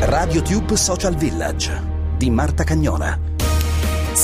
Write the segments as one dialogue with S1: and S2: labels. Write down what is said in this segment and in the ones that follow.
S1: RadioTube Social Village di Marta Cagnola.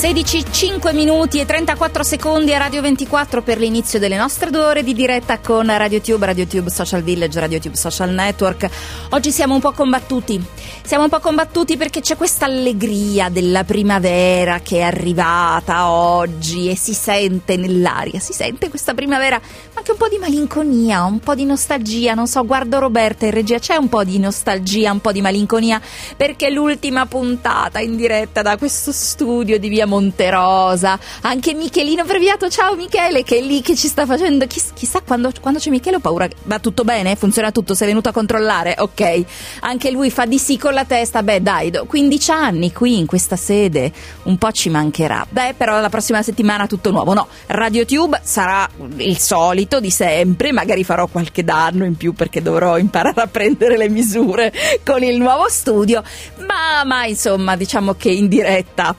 S2: 16, 5 minuti e 34 secondi a Radio 24 per l'inizio delle nostre due ore di diretta con RadioTube, RadioTube Social Village, RadioTube Social Network. Oggi siamo un po' combattuti. Siamo un po' combattuti perché c'è questa allegria della primavera che è arrivata oggi e si sente nell'aria, si sente questa primavera, ma anche un po' di malinconia, un po' di nostalgia. Non so, guardo Roberta in regia, c'è un po' di nostalgia, un po' di malinconia perché l'ultima puntata in diretta da questo studio di Via Monterosa, anche Michelino Breviato, ciao Michele che è lì che ci sta facendo, Chiss- chissà quando, quando, c'è Michele ho paura, va tutto bene? Funziona tutto? Sei venuto a controllare? Ok, anche lui fa di sì con la testa, beh dai, 15 anni qui in questa sede, un po' ci mancherà, beh però la prossima settimana tutto nuovo, no, RadioTube sarà il solito di sempre, magari farò qualche danno in più perché dovrò imparare a prendere le misure con il nuovo studio, ma, ma insomma diciamo che in diretta,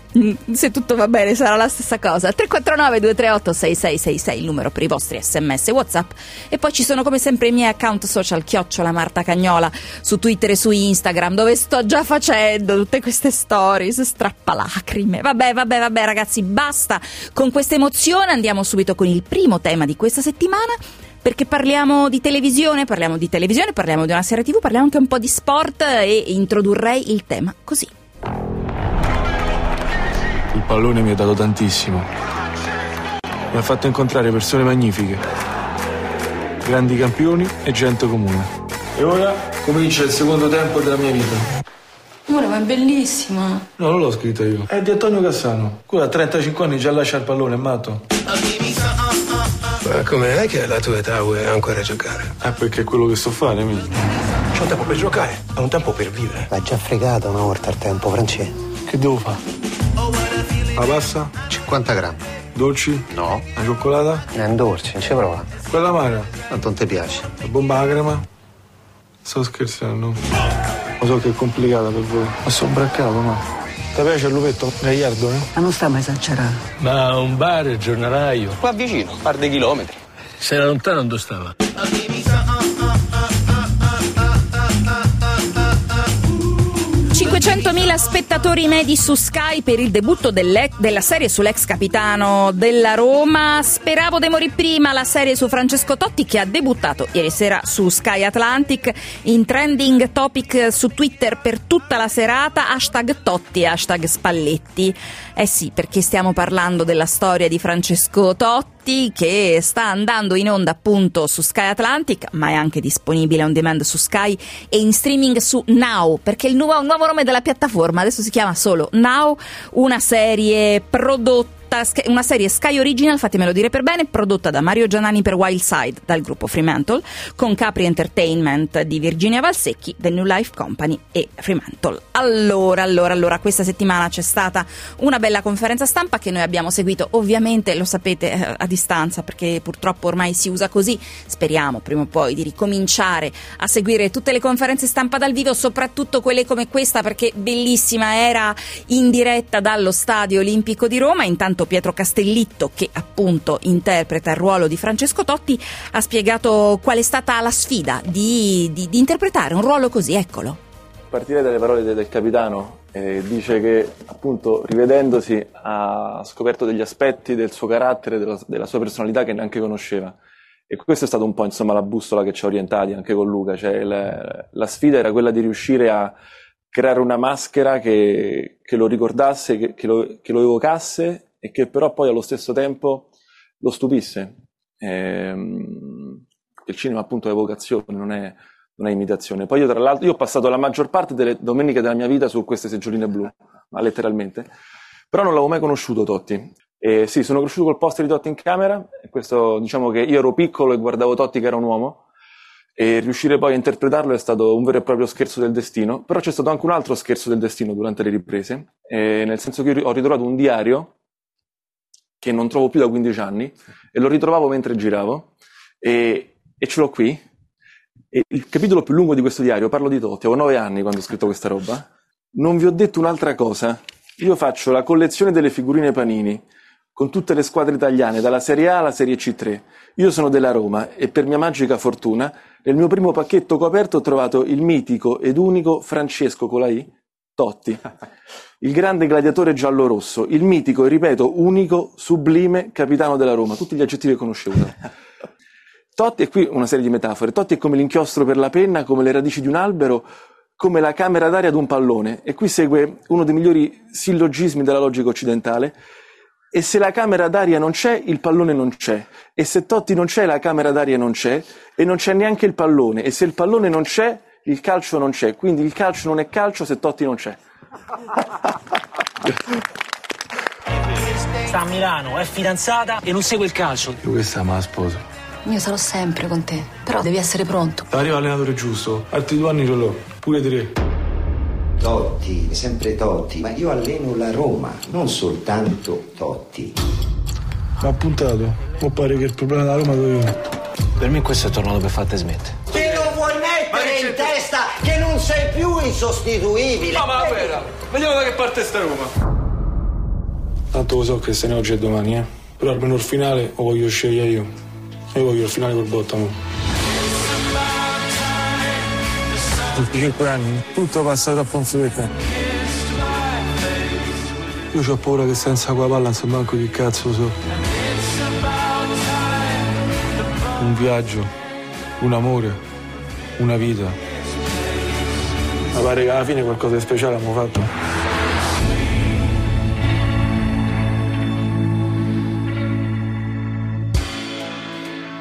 S2: se tutto va bene sarà la stessa cosa. 349 238 6666 il numero per i vostri sms e whatsapp. E poi ci sono come sempre i miei account social chiocciola Marta Cagnola su Twitter e su Instagram dove sto già facendo tutte queste stories strappalacrime vabbè vabbè vabbè ragazzi basta con questa emozione andiamo subito con il primo tema di questa settimana perché parliamo di televisione, parliamo di televisione, parliamo di una serie tv, parliamo anche un po' di sport e introdurrei il tema così.
S3: Il pallone mi ha dato tantissimo. Mi ha fatto incontrare persone magnifiche, grandi campioni e gente comune. E ora comincia il secondo tempo della mia vita.
S4: Amore, ma è bellissima.
S3: No, non l'ho scritto io. È di Antonio Cassano. Quello a 35 anni già lascia il pallone, è matto.
S5: Ma com'è che alla tua età vuoi ancora giocare?
S3: Eh, perché è quello che sto a fare, mi.
S5: C'è un tempo per giocare, è un tempo per vivere.
S6: L'ha già fregata una volta il tempo, Francesco.
S3: Che devo fare? La pasta?
S6: 50 grammi.
S3: Dolci?
S6: No.
S3: La cioccolata?
S6: È un dolce, non ci prova.
S3: Quella amara?
S6: Tanto non ti piace.
S3: La bomba alla crema? Sto scherzando. Lo so che è complicata per voi. Ma sono braccato, no? Ti piace il lupetto? Gagliardo, eh?
S7: Ma non sta mai esagerando.
S8: Ma un bar, il giornalaio.
S9: Qua vicino, un par di chilometri.
S8: Se era lontano dove stava?
S2: 500.000 spettatori medi su Sky per il debutto della serie sull'ex capitano della Roma. Speravo de morì prima la serie su Francesco Totti che ha debuttato ieri sera su Sky Atlantic in trending topic su Twitter per tutta la serata hashtag Totti hashtag Spalletti. Eh sì, perché stiamo parlando della storia di Francesco Totti che sta andando in onda appunto su Sky Atlantic, ma è anche disponibile on demand su Sky e in streaming su Now, perché il nuovo, nuovo nome della piattaforma adesso si chiama solo Now, una serie prodotta una serie Sky Original, fatemelo dire per bene, prodotta da Mario Giannani per Wildside dal gruppo Fremantle, con Capri Entertainment di Virginia Valsecchi, The New Life Company e Fremantle. Allora, allora, allora, questa settimana c'è stata una bella conferenza stampa che noi abbiamo seguito, ovviamente lo sapete eh, a distanza perché purtroppo ormai si usa così, speriamo prima o poi di ricominciare a seguire tutte le conferenze stampa dal vivo, soprattutto quelle come questa perché bellissima era in diretta dallo Stadio Olimpico di Roma, intanto Pietro Castellitto, che appunto interpreta il ruolo di Francesco Totti, ha spiegato qual è stata la sfida di, di, di interpretare un ruolo così, eccolo.
S10: Partire dalle parole del, del capitano, eh, dice che appunto rivedendosi ha scoperto degli aspetti del suo carattere, della, della sua personalità che neanche conosceva. E questa è stata un po' insomma la bussola che ci ha orientati anche con Luca, cioè la, la sfida era quella di riuscire a creare una maschera che, che lo ricordasse, che, che, lo, che lo evocasse e che però poi allo stesso tempo lo stupisse. Ehm, il cinema appunto è evocazione, non è, non è imitazione. Poi io tra l'altro io ho passato la maggior parte delle domeniche della mia vita su queste seggioline blu, ma letteralmente, però non l'avevo mai conosciuto Totti. E sì, sono cresciuto col poster di Totti in camera, e questo diciamo che io ero piccolo e guardavo Totti che era un uomo, e riuscire poi a interpretarlo è stato un vero e proprio scherzo del destino, però c'è stato anche un altro scherzo del destino durante le riprese, nel senso che ho ritrovato un diario che non trovo più da 15 anni e lo ritrovavo mentre giravo e, e ce l'ho qui E il capitolo più lungo di questo diario, parlo di Totti, avevo nove anni quando ho scritto questa roba. Non vi ho detto un'altra cosa. Io faccio la collezione delle figurine Panini con tutte le squadre italiane, dalla Serie A alla Serie C3. Io sono della Roma e per mia magica fortuna, nel mio primo pacchetto coperto ho trovato il mitico ed unico Francesco con la I, Totti, il grande gladiatore giallo-rosso, il mitico e ripeto unico, sublime capitano della Roma, tutti gli aggettivi che conoscevo. Totti, e qui una serie di metafore, Totti è come l'inchiostro per la penna, come le radici di un albero, come la camera d'aria di un pallone. E qui segue uno dei migliori sillogismi della logica occidentale. E se la camera d'aria non c'è, il pallone non c'è. E se Totti non c'è, la camera d'aria non c'è. E non c'è neanche il pallone. E se il pallone non c'è, il calcio non c'è. Quindi il calcio non è calcio se Totti non c'è.
S7: Sta a Milano, è fidanzata e non segue il calcio.
S3: Io questa me la sposo.
S4: Io sarò sempre con te, però devi essere pronto.
S3: Arriva l'allenatore giusto, altri due anni ce l'ho, pure tre.
S9: Totti, sempre Totti, ma io alleno la Roma, non soltanto Totti.
S3: Ma ha puntato, può pare che il problema della Roma sono io.
S7: Per me questo è tornato per farti smettere.
S9: Sei più insostituibile?
S3: No, ma guarda, vediamo da che parte sta Roma. Tanto lo so che se ne oggi e domani, eh. Però almeno il finale lo voglio scegliere io. Io voglio il finale col Bottamo. 25 anni, tutto passa troppo in fretta. Io ho paura che senza quella palla non so manco che cazzo so. Un viaggio, un amore, una vita. Ma pare che alla fine qualcosa di speciale abbiamo fatto.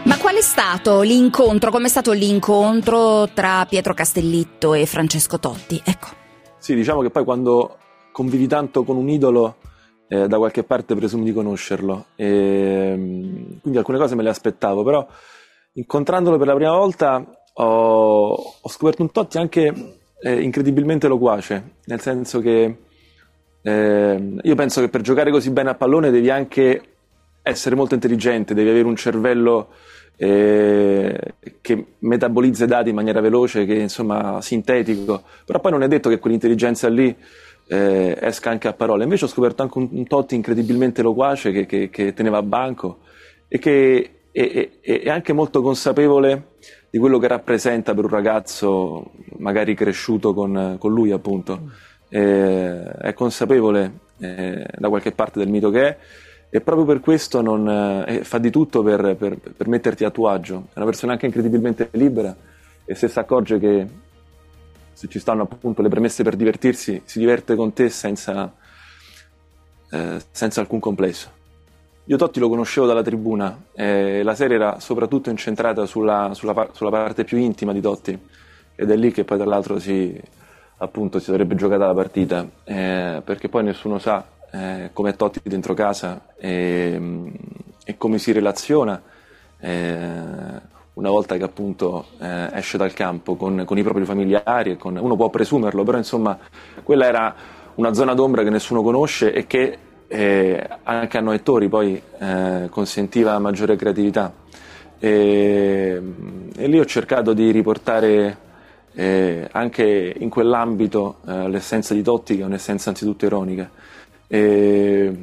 S2: Ma qual è stato l'incontro? Com'è stato l'incontro tra Pietro Castellitto e Francesco Totti? Ecco.
S10: Sì, diciamo che poi quando convivi tanto con un idolo, eh, da qualche parte presumi di conoscerlo. E, mm, quindi alcune cose me le aspettavo, però incontrandolo per la prima volta ho, ho scoperto un Totti anche eh, incredibilmente loquace, nel senso che eh, io penso che per giocare così bene a pallone devi anche essere molto intelligente, devi avere un cervello eh, che metabolizza i dati in maniera veloce, che insomma sintetico, però poi non è detto che quell'intelligenza lì eh, esca anche a parole. Invece ho scoperto anche un, un Totti incredibilmente loquace che, che, che teneva a banco e che è, è, è, anche molto consapevole di quello che rappresenta per un ragazzo magari cresciuto con, con lui appunto. Eh, è consapevole eh, da qualche parte del mito che è e proprio per questo non, eh, fa di tutto per, per, per, metterti a tuo agio. È una persona anche incredibilmente libera e se si accorge che se ci stanno appunto le premesse per divertirsi, si diverte con te senza, eh, senza alcun complesso. Io Totti lo conoscevo dalla tribuna, e la serie era soprattutto incentrata sulla, sulla, sulla, parte più intima di Totti ed è lì che poi tra l'altro si, appunto, si sarebbe giocata la partita, eh, perché poi nessuno sa eh, come Totti dentro casa e, e come si relaziona eh, una volta che appunto eh, esce dal campo con, con, i propri familiari, con, uno può presumerlo, però insomma quella era una zona d'ombra che nessuno conosce e che eh, anche a noi attori poi eh, consentiva maggiore creatività. E, e, lì ho cercato di riportare eh, anche in quell'ambito l'essenza di Totti, che è un'essenza anzitutto ironica. E,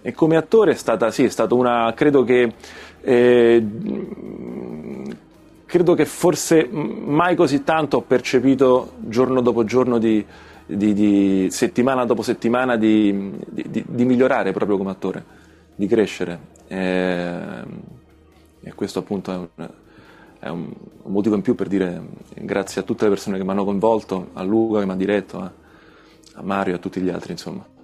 S10: e come attore è stata, sì, è stata una, credo che, eh, credo che forse mai così tanto ho percepito giorno dopo giorno di, di, di settimana dopo settimana di, di, migliorare proprio come attore, di crescere. E, e questo appunto è un, è un, motivo in più per dire grazie a tutte le persone che mi hanno coinvolto, a Luca che mi ha diretto, a, a Mario e a tutti gli altri insomma.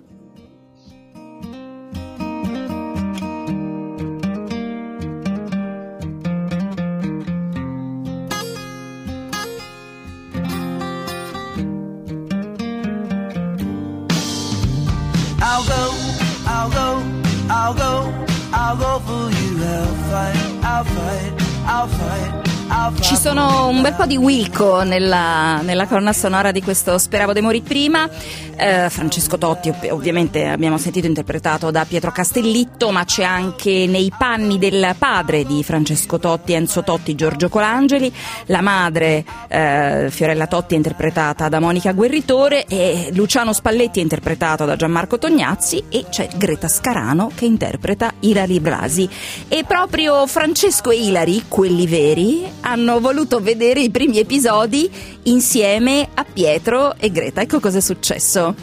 S2: Sono un bel po' di Wilco nella, nella colonna sonora di questo Speravo di morire prima. Eh, Francesco Totti, ov- ovviamente abbiamo sentito interpretato da Pietro Castellitto, ma c'è anche nei panni del padre di Francesco Totti, Enzo Totti, Giorgio Colangeli, la madre eh, Fiorella Totti è interpretata da Monica Guerritore e Luciano Spalletti è interpretato da Gianmarco Tognazzi e c'è Greta Scarano che interpreta Ilari Blasi. E proprio Francesco e Ilari, quelli veri, hanno voluto vedere i primi episodi insieme a Pietro e Greta. Ecco cosa è successo.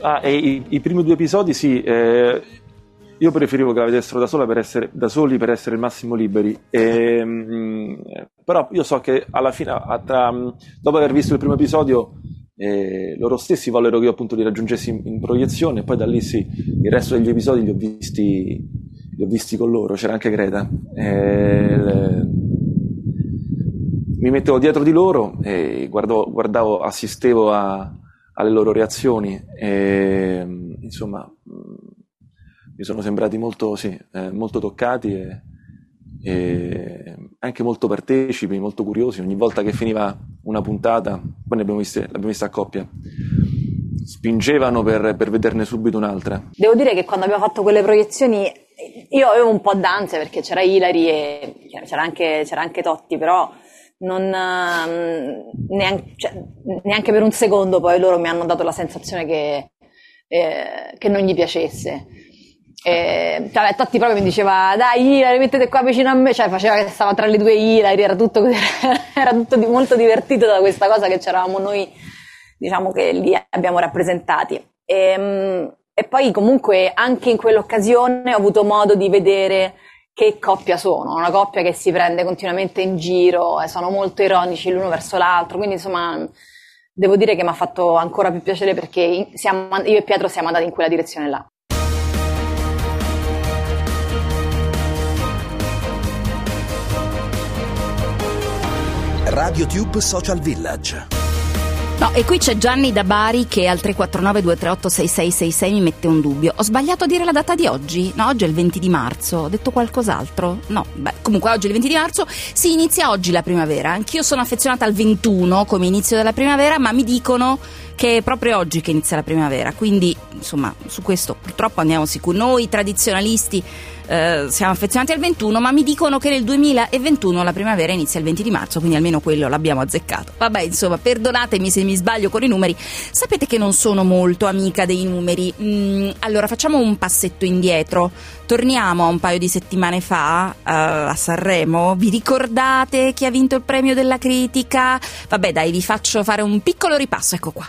S10: Ah, i, i primi due episodi sì, eh, io preferivo che la vedessero da, per essere, da soli per essere il massimo liberi, e, mh, però io so che alla fine, a- tra- dopo aver visto il primo episodio, eh, loro stessi vollero che io appunto li raggiungessi in, in proiezione e poi da lì sì, il resto degli episodi li ho visti, li ho visti con loro, c'era anche Greta. Eh, le- mi mettevo dietro di loro e guardavo, guardavo assistevo a- alle loro reazioni e insomma mh, mi sono sembrati molto, sì, eh, molto toccati e, e anche molto partecipi, molto curiosi. Ogni volta che finiva una puntata, poi ne abbiamo viste, l'abbiamo vista a coppia, spingevano per, per vederne subito un'altra.
S4: Devo dire che quando abbiamo fatto quelle proiezioni io avevo un po' d'ansia perché c'era Ilari e c'era anche, c'era anche Totti, però non, ehm, neanche, cioè, neanche per un secondo poi loro mi hanno dato la sensazione che, eh, che non gli piacesse. E, cioè, Totti proprio mi diceva dai Ilari mettete qua vicino a me cioè faceva che stava tra le due Ilari era tutto, era tutto di- molto divertito da questa cosa che c'eravamo noi diciamo che li abbiamo rappresentati e, e poi comunque anche in quell'occasione ho avuto modo di vedere che coppia sono, una coppia che si prende continuamente in giro, e sono molto ironici l'uno verso l'altro, quindi insomma devo dire che mi ha fatto ancora più piacere perché siamo- io e Pietro siamo andati in quella direzione là.
S1: RadioTube Social Village.
S2: No, e qui c'è Gianni da Bari che al 349 238 6666 mi mette un dubbio. Ho sbagliato a dire la data di oggi? No, oggi è il 20 di marzo. Ho detto qualcos'altro? No, beh, comunque oggi è il 20 di marzo. Si inizia oggi la primavera. Anch'io sono affezionata al 21 come inizio della primavera, ma mi dicono che è proprio oggi che inizia la primavera. Quindi, insomma, su questo purtroppo andiamo sicuri. Noi tradizionalisti eh, siamo affezionati al 21, ma mi dicono che nel 2021 la primavera inizia il 20 di marzo, quindi almeno quello l'abbiamo azzeccato. Vabbè, insomma, perdonatemi se mi sbaglio con i numeri. Sapete che non sono molto amica dei numeri. Mm, allora, facciamo un passetto indietro. Torniamo a un paio di settimane fa eh, a Sanremo. Vi ricordate chi ha vinto il premio della critica? Vabbè, dai, vi faccio fare un piccolo ripasso. Ecco qua.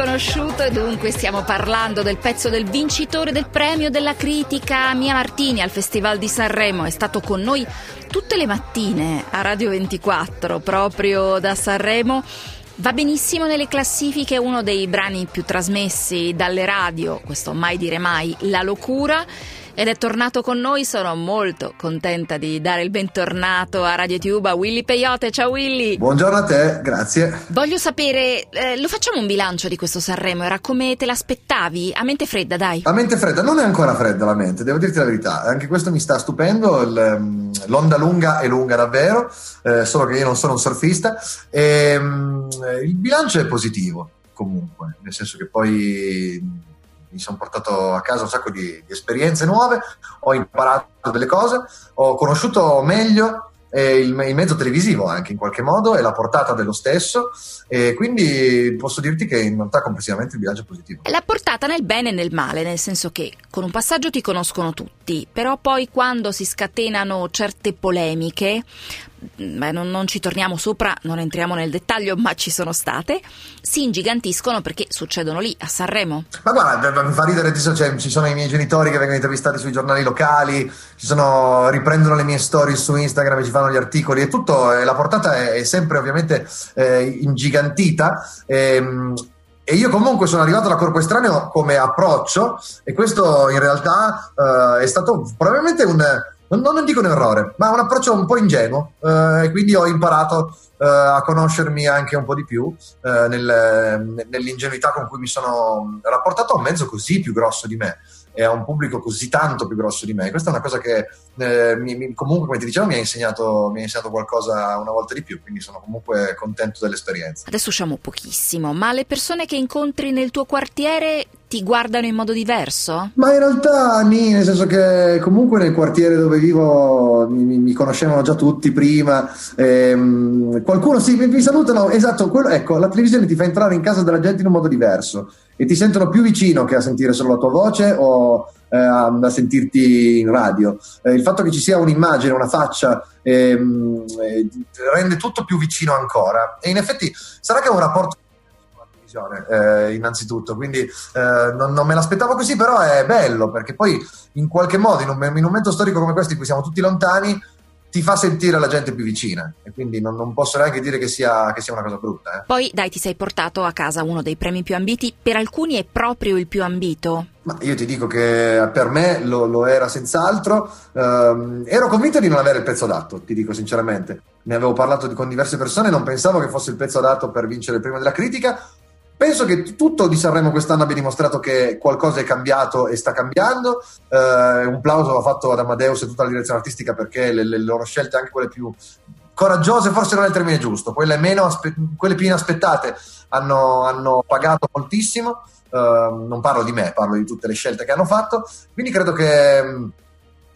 S2: riconosciuto e dunque stiamo parlando del pezzo del vincitore del premio della critica Mia Martini al Festival di Sanremo. È stato con noi tutte le mattine a Radio 24, proprio da Sanremo. Va benissimo nelle classifiche, uno dei brani più trasmessi dalle radio, questo mai dire mai, La Locura. Ed è tornato con noi, sono molto contenta di dare il bentornato a Radio Tube a Willy Peyote. Ciao Willy!
S11: Buongiorno a te, grazie.
S2: Voglio sapere, eh, lo facciamo un bilancio di questo Sanremo? Era come te l'aspettavi? A mente fredda, dai.
S11: La mente fredda, non è ancora fredda la mente, devo dirti la verità, anche questo mi sta stupendo, il, ehm, l'onda lunga è lunga davvero, eh, solo che io non sono un surfista, e, mm, il bilancio è positivo comunque, nel senso che poi mi sono portato a casa un sacco di, di esperienze nuove, ho imparato delle cose, ho conosciuto meglio e il, il, mezzo televisivo anche in qualche modo e la portata dello stesso e quindi posso dirti che in realtà complessivamente il bilancio è positivo.
S2: La portata nel bene e nel male, nel senso che con un passaggio ti conoscono tutti, però poi quando si scatenano certe polemiche, beh, non, non, ci torniamo sopra, non entriamo nel dettaglio, ma ci sono state, si ingigantiscono perché succedono lì, a Sanremo.
S11: Ma guarda, mi fa ridere, cioè, ci sono i miei genitori che vengono intervistati sui giornali locali, sono, riprendono le mie stories su Instagram e ci fanno gli articoli e tutto, e la portata è, è sempre ovviamente eh, ingigantita. Ehm, e io comunque sono arrivato da Corpo Estraneo come approccio e questo in realtà uh, è stato probabilmente un, non, non dico un errore, ma un approccio un po' ingenuo uh, e quindi ho imparato uh, a conoscermi anche un po' di più nel, nell'ingenuità con cui mi sono rapportato a un mezzo così più grosso di me e a un pubblico così tanto più grosso di me. Questa è una cosa che eh, mi, mi, comunque, come ti dicevo, mi ha, insegnato, mi ha insegnato qualcosa una volta di più, quindi sono comunque contento dell'esperienza.
S2: Adesso usciamo pochissimo, ma le persone che incontri nel tuo quartiere ti guardano in modo diverso?
S11: Ma in realtà nì, nel senso che comunque nel quartiere dove vivo mi, mi conoscevano già tutti prima. Ehm, qualcuno sì, mi, mi salutano, esatto, quello, ecco, la televisione ti fa entrare in casa della gente in un modo diverso e ti sentono più vicino che a sentire solo la tua voce o eh, a sentirti in radio. Eh, il fatto che ci sia un'immagine, una faccia, ehm, eh, rende tutto più vicino ancora. E in effetti sarà che è un rapporto eh, innanzitutto, quindi eh, non, non, me l'aspettavo così, però è bello perché poi in qualche modo in un, in un, momento storico come questo in cui siamo tutti lontani ti fa sentire la gente più vicina e quindi non, non posso neanche dire che sia, che sia una cosa brutta. Eh.
S2: Poi dai, ti sei portato a casa uno dei premi più ambiti, per alcuni è proprio il più ambito.
S11: Ma io ti dico che per me lo, lo era senz'altro. Um, ero convinto di non avere il pezzo adatto, ti dico sinceramente. Ne avevo parlato con diverse persone, non pensavo che fosse il pezzo adatto per vincere il premio della critica. Penso che tutto di Sanremo quest'anno abbia dimostrato che qualcosa è cambiato e sta cambiando. Uh, un plauso va fatto ad Amadeus e tutta la direzione artistica perché le, le loro scelte, anche quelle più coraggiose, forse non è il termine giusto, quelle, meno aspe- quelle più inaspettate hanno, hanno pagato moltissimo. Uh, non parlo di me, parlo di tutte le scelte che hanno fatto. Quindi credo che,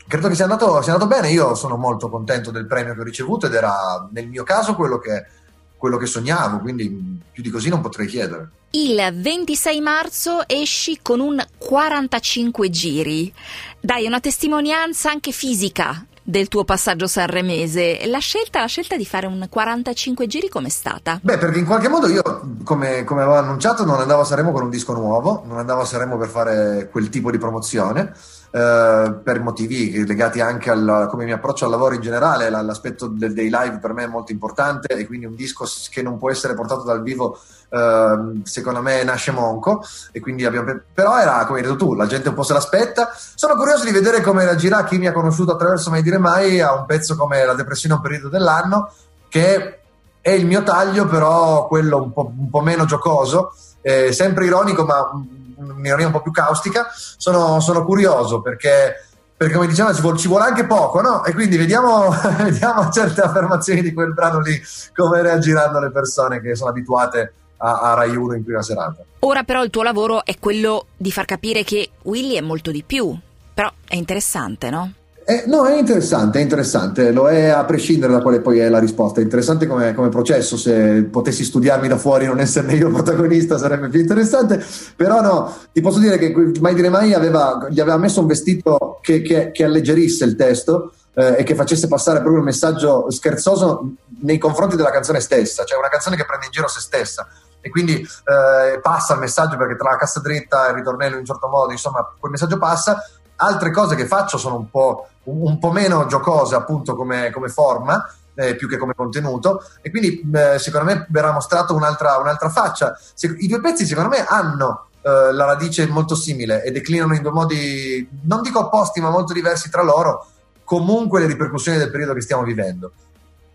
S11: credo che sia, andato, sia andato bene. Io sono molto contento del premio che ho ricevuto ed era nel mio caso quello che quello che sognavo, quindi più di così non potrei chiedere.
S2: Il 26 marzo esci con un 45 giri. Dai, una testimonianza anche fisica del tuo passaggio sanremese. La scelta, la scelta di fare un 45 giri com'è stata?
S11: Beh, perché in qualche modo io, come, come avevo annunciato, non andavo a Sanremo con un disco nuovo, non andavo a Sanremo per fare quel tipo di promozione. Eh, per motivi legati anche al come mi approccio al lavoro in generale, l'aspetto del, dei live per me è molto importante e quindi un disco che non può essere portato dal vivo Uh, secondo me nasce monco e quindi abbiamo però era come hai detto tu la gente un po' se l'aspetta. Sono curioso di vedere come reagirà chi mi ha conosciuto attraverso Mai Dire Mai a un pezzo come La depressione a un periodo dell'anno che è il mio taglio però quello un po', un po meno giocoso eh, sempre ironico ma un'ironia un po' più caustica, sono, sono curioso perché, perché, come dicevamo ci ci vuole, anche poco, no? E quindi vediamo, vediamo certe affermazioni di quel brano lì, come reagiranno le persone che sono abituate a, a Rai 1 in prima serata.
S2: Ora però il tuo lavoro è quello di far capire che Willy è molto di più, però è interessante, no?
S11: Eh, no, è interessante, è interessante, lo è a prescindere da quale poi è la risposta, è interessante come, come, processo, se potessi studiarmi da fuori e non esserne io protagonista sarebbe più interessante, però no, ti posso dire che Mai dire mai aveva, gli aveva messo un vestito che, che, che alleggerisse il testo eh, e che facesse passare proprio un messaggio scherzoso nei confronti della canzone stessa, cioè una canzone che prende in giro se stessa. E quindi eh, passa il messaggio perché tra la cassa dritta e il ritornello in un certo modo, insomma, quel messaggio passa, altre cose che faccio sono un po', un, po meno giocose appunto come, come forma, eh, più che come contenuto e quindi eh, secondo me verrà mostrato un'altra, un'altra faccia. Se, I due pezzi secondo me hanno eh, la radice molto simile e declinano in due modi, non dico opposti ma molto diversi tra loro, comunque le ripercussioni del periodo che stiamo vivendo.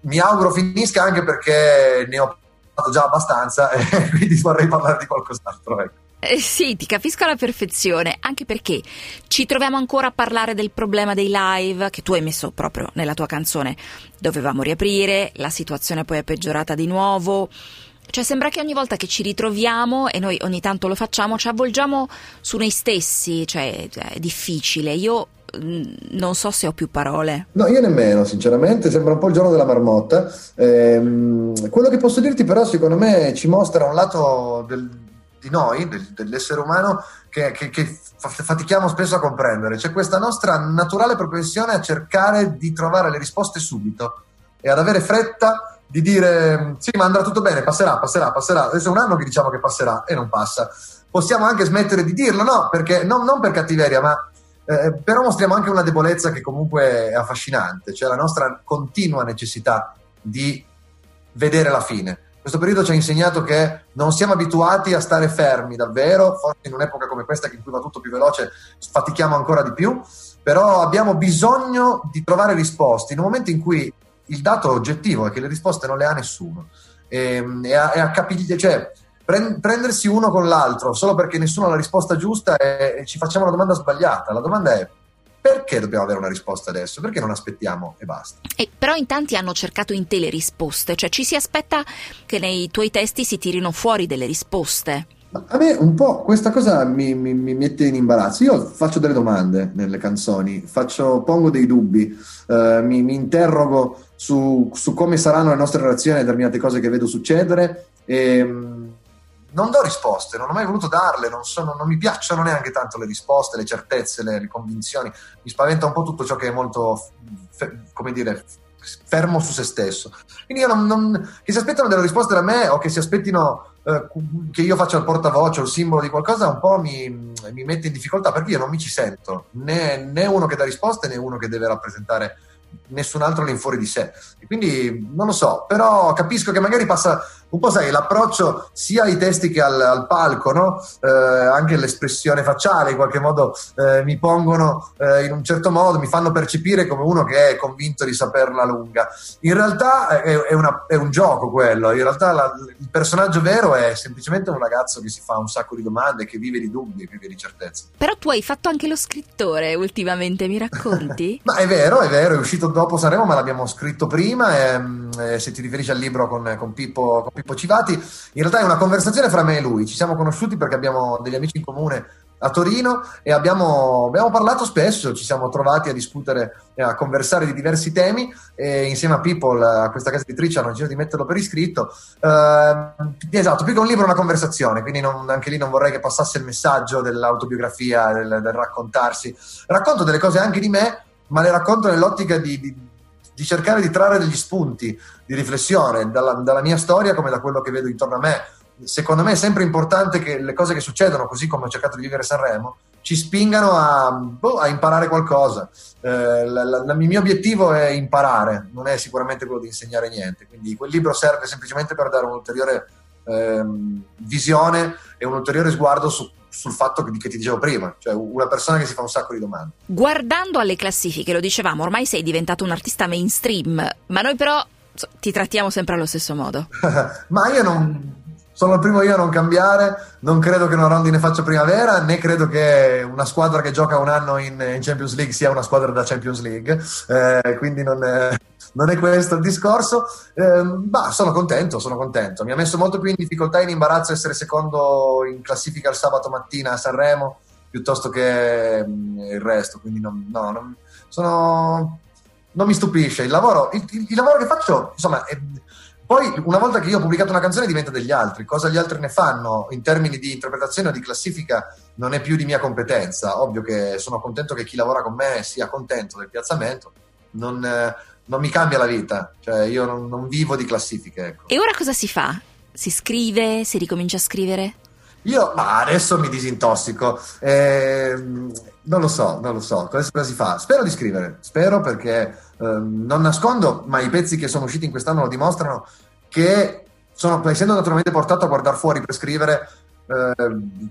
S11: Mi auguro finisca anche perché ne ho parlato già abbastanza e quindi vorrei parlare di qualcos'altro. Ecco.
S2: Eh sì, ti capisco alla perfezione, anche perché ci troviamo ancora a parlare del problema dei live che tu hai messo proprio nella tua canzone. Dovevamo riaprire, la situazione poi è peggiorata di nuovo. Cioè sembra che ogni volta che ci ritroviamo, e noi ogni tanto lo facciamo, ci avvolgiamo su noi stessi, cioè è difficile. Io mm, non so se ho più parole.
S11: No, io nemmeno, sinceramente, sembra un po' il giorno della marmotta. Ehm, quello che posso dirti però, secondo me, ci mostra un lato del, di noi, del, dell'essere umano, che, che, che fatichiamo spesso a comprendere. C'è questa nostra naturale propensione a cercare di trovare le risposte subito e ad avere fretta di dire sì, ma andrà tutto bene, passerà, passerà, passerà. Adesso è un anno che diciamo che passerà e non passa. Possiamo anche smettere di dirlo, no, perché non, non per cattiveria, ma eh, però mostriamo anche una debolezza che comunque è affascinante, cioè la nostra continua necessità di vedere la fine. Questo periodo ci ha insegnato che non siamo abituati a stare fermi davvero, forse in un'epoca come questa in cui va tutto più veloce fatichiamo ancora di più, però abbiamo bisogno di trovare risposte in un momento in cui il dato oggettivo è che le risposte non le ha nessuno. E, e a, e a capire, cioè, prendersi uno con l'altro solo perché nessuno ha la risposta giusta e, e ci facciamo una domanda sbagliata. La domanda è perché dobbiamo avere una risposta adesso? Perché non aspettiamo e basta?
S2: E però in tanti hanno cercato in te le risposte, cioè ci si aspetta che nei tuoi testi si tirino fuori delle risposte.
S11: A me un po' questa cosa mi, mi, mi, mette in imbarazzo. Io faccio delle domande nelle canzoni, faccio, pongo dei dubbi, eh, mi, mi, interrogo su, su, come saranno le nostre reazioni a determinate cose che vedo succedere e mm, non do risposte, non ho mai voluto darle, non, sono, non mi piacciono neanche tanto le risposte, le certezze, le, le, convinzioni. Mi spaventa un po' tutto ciò che è molto, come dire, fermo su se stesso. Quindi io non, non, che si aspettano delle risposte da me o che si aspettino eh, che io faccia il portavoce o il simbolo di qualcosa un po' mi, mi, mette in difficoltà perché io non mi ci sento né, né uno che dà risposte né uno che deve rappresentare nessun altro all'infuori di sé. E quindi non lo so, però capisco che magari passa un po', sai, l'approccio sia ai testi che al, al palco, no? eh, anche l'espressione facciale in qualche modo eh, mi pongono eh, in un certo modo, mi fanno percepire come uno che è convinto di saperla lunga. In realtà è, è, una, è un gioco quello, in realtà la, il personaggio vero è semplicemente un ragazzo che si fa un sacco di domande, che vive di dubbi, vive di certezze.
S2: Però tu hai fatto anche lo scrittore ultimamente, mi racconti?
S11: ma è vero, è vero, è uscito dopo Sanremo, ma l'abbiamo scritto prima, e, mm, e se ti riferisci al libro con, con Pippo, con Pippo Civati. In realtà è una conversazione fra me e lui. Ci siamo conosciuti perché abbiamo degli amici in comune a Torino e abbiamo, abbiamo parlato spesso, ci siamo trovati a discutere, a conversare di diversi temi e insieme a People, a questa casa editrice, hanno deciso di metterlo per iscritto. Eh, esatto, più che un libro una conversazione, quindi non, anche lì non vorrei che passasse il messaggio dell'autobiografia, del, del raccontarsi. Racconto delle cose anche di me, ma le racconto nell'ottica di, di di cercare di trarre degli spunti di riflessione dalla, dalla, mia storia come da quello che vedo intorno a me. Secondo me è sempre importante che le cose che succedono, così come ho cercato di vivere Sanremo, ci spingano a, boh, a imparare qualcosa. Eh, la, la, il mio obiettivo è imparare, non è sicuramente quello di insegnare niente. Quindi quel libro serve semplicemente per dare un'ulteriore ehm, visione e un ulteriore sguardo su sul fatto che, che, ti dicevo prima, cioè una persona che si fa un sacco di domande.
S2: Guardando alle classifiche, lo dicevamo, ormai sei diventato un artista mainstream, ma noi però ti trattiamo sempre allo stesso modo.
S11: ma io non... Sono il primo io a non cambiare, non credo che una rondine faccia primavera, né credo che una squadra che gioca un anno in, in Champions League sia una squadra da Champions League, eh, quindi non, è, non, è, questo il discorso. Eh, bah, sono contento, sono contento. Mi ha messo molto più in difficoltà e in imbarazzo essere secondo in classifica il sabato mattina a Sanremo piuttosto che mh, il resto, quindi non, no, non, sono, non mi stupisce. Il lavoro, il, il lavoro che faccio, insomma... È, poi, una volta che io ho pubblicato una canzone, diventa degli altri. Cosa gli altri ne fanno in termini di interpretazione o di classifica non è più di mia competenza. Ovvio che sono contento che chi lavora con me sia contento del piazzamento. Non, eh, non mi cambia la vita, cioè io non, non vivo di classifiche. Ecco.
S2: E ora cosa si fa? Si scrive? Si ricomincia a scrivere?
S11: Io, ma adesso mi disintossico. Eh, non lo so, non lo so. Cosa si fa? Spero di scrivere, spero perché Ehm, non nascondo, ma i pezzi che sono usciti in quest'anno lo dimostrano, che sono, essendo naturalmente portato a guardare fuori per scrivere, eh,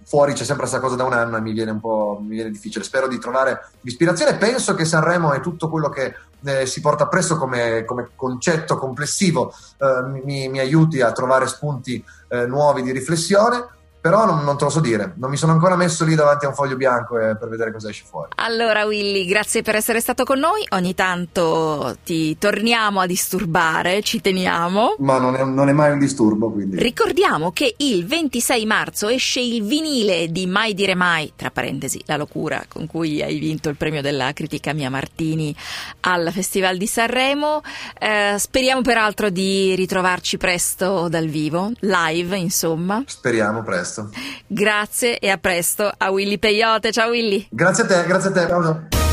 S11: fuori c'è sempre questa cosa da un anno e mi viene un po' mi viene difficile. Spero di trovare l'ispirazione. Penso che Sanremo e tutto quello che eh, si porta appresso come, come concetto complessivo eh, mi, mi, aiuti a trovare spunti eh, nuovi di riflessione però non, non te lo so dire. Non mi sono ancora messo lì davanti a un foglio bianco eh, per vedere cosa esce fuori.
S2: Allora Willy, grazie per essere stato con noi. Ogni tanto ti torniamo a disturbare, ci teniamo.
S11: Ma non è, non è mai un disturbo, quindi.
S2: Ricordiamo che il 26 marzo esce il vinile di Mai dire mai, tra parentesi, la locura con cui hai vinto il premio della critica Mia Martini al Festival di Sanremo. Eh, speriamo peraltro di ritrovarci presto dal vivo, live insomma.
S11: Speriamo presto.
S2: Grazie e a presto a Willy Peyote. Ciao Willy.
S11: Grazie a te, grazie a te. Ciao,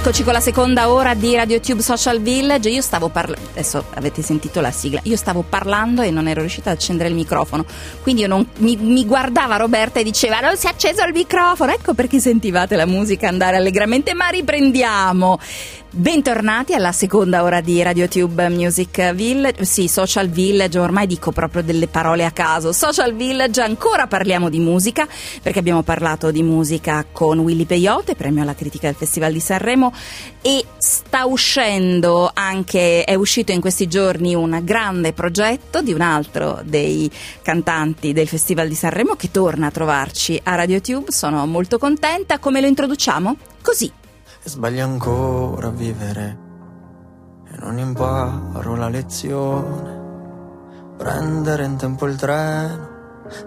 S2: Eccoci con la seconda ora di RadioTube Social Village. Io stavo parlando, adesso avete sentito la sigla, io stavo parlando e non ero riuscita ad accendere il microfono. Quindi non, mi, mi, guardava Roberta e diceva non si è acceso il microfono. Ecco perché sentivate la musica andare allegramente, ma riprendiamo. Bentornati alla seconda ora di RadioTube Music Village, sì, Social Village, ormai dico proprio delle parole a caso. Social Village, ancora parliamo di musica, perché abbiamo parlato di musica con Willy Peyote, premio alla critica del Festival di Sanremo, e sta uscendo anche, è uscito in questi giorni un grande progetto di un altro dei cantanti del Festival di Sanremo che torna a trovarci a RadioTube. Sono molto contenta. Come lo introduciamo? Così.
S12: Sbaglio ancora a vivere e non imparo la lezione. Prendere in tempo il treno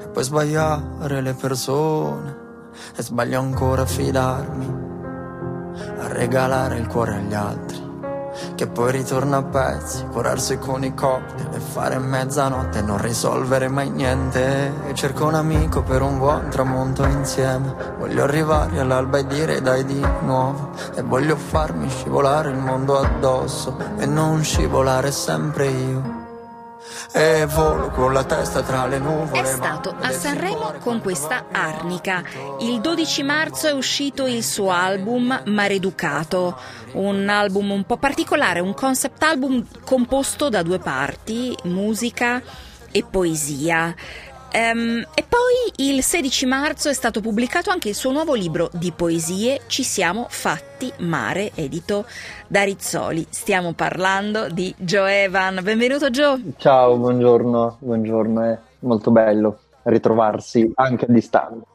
S12: e poi sbagliare le persone. E sbaglio ancora a fidarmi, a regalare il cuore agli altri che poi ritorna a pezzi, curarsi con i cocktail e fare mezzanotte e non risolvere mai niente. E cerco un amico per un buon tramonto insieme. Voglio arrivare all'alba e dire dai di nuovo. E voglio farmi scivolare il mondo addosso e non scivolare sempre io. E volo con la testa tra le nuvole.
S2: È stato a Sanremo con questa arnica. Il 12 marzo è uscito il suo album Mareducato, un album un po' particolare, un concept album composto da due parti, musica e poesia. Um, e poi il 16 marzo è stato pubblicato anche il suo nuovo libro di poesie, Ci siamo fatti mare, edito da Rizzoli. Stiamo parlando di Joe Evan. Benvenuto Joe.
S13: Ciao, buongiorno, buongiorno, è molto bello ritrovarsi anche a distanza.